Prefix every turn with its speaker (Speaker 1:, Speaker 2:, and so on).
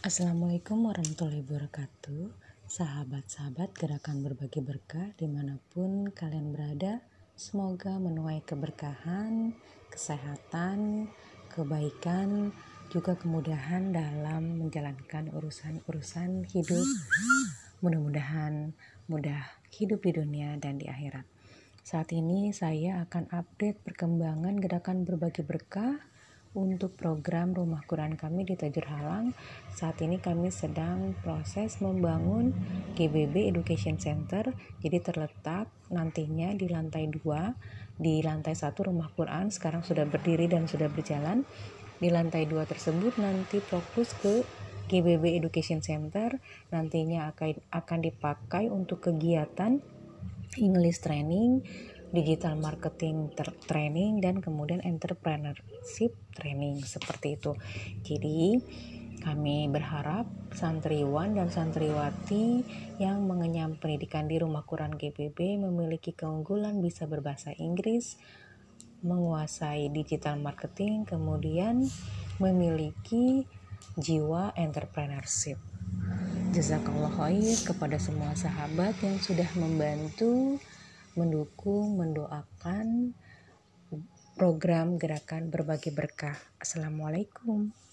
Speaker 1: Assalamualaikum warahmatullahi wabarakatuh. Sahabat-sahabat gerakan berbagi berkah di mana pun kalian berada Semoga menuai keberkahan, kesehatan, kebaikan Juga kemudahan dalam menjalankan urusan-urusan hidup. Mudah-mudahan mudah hidup di dunia dan di akhirat. Saat ini saya akan update perkembangan gerakan berbagi berkah untuk program rumah Quran kami di Tajur Halang. Saat ini kami sedang proses membangun GBB Education Center. Jadi terletak nantinya di lantai 2, di lantai 1 rumah Quran sekarang sudah berdiri dan sudah berjalan. Di lantai 2 tersebut nanti fokus ke GBB Education Center nantinya akan akan dipakai untuk kegiatan English training digital marketing training dan kemudian entrepreneurship training seperti itu. Jadi kami berharap santriwan dan santriwati yang mengenyam pendidikan di Rumah Quran GBB memiliki keunggulan bisa berbahasa Inggris, menguasai digital marketing, kemudian memiliki jiwa entrepreneurship. Jazakallah khair kepada semua sahabat yang sudah membantu mendukung, mendoakan program gerakan berbagi berkah. Assalamualaikum.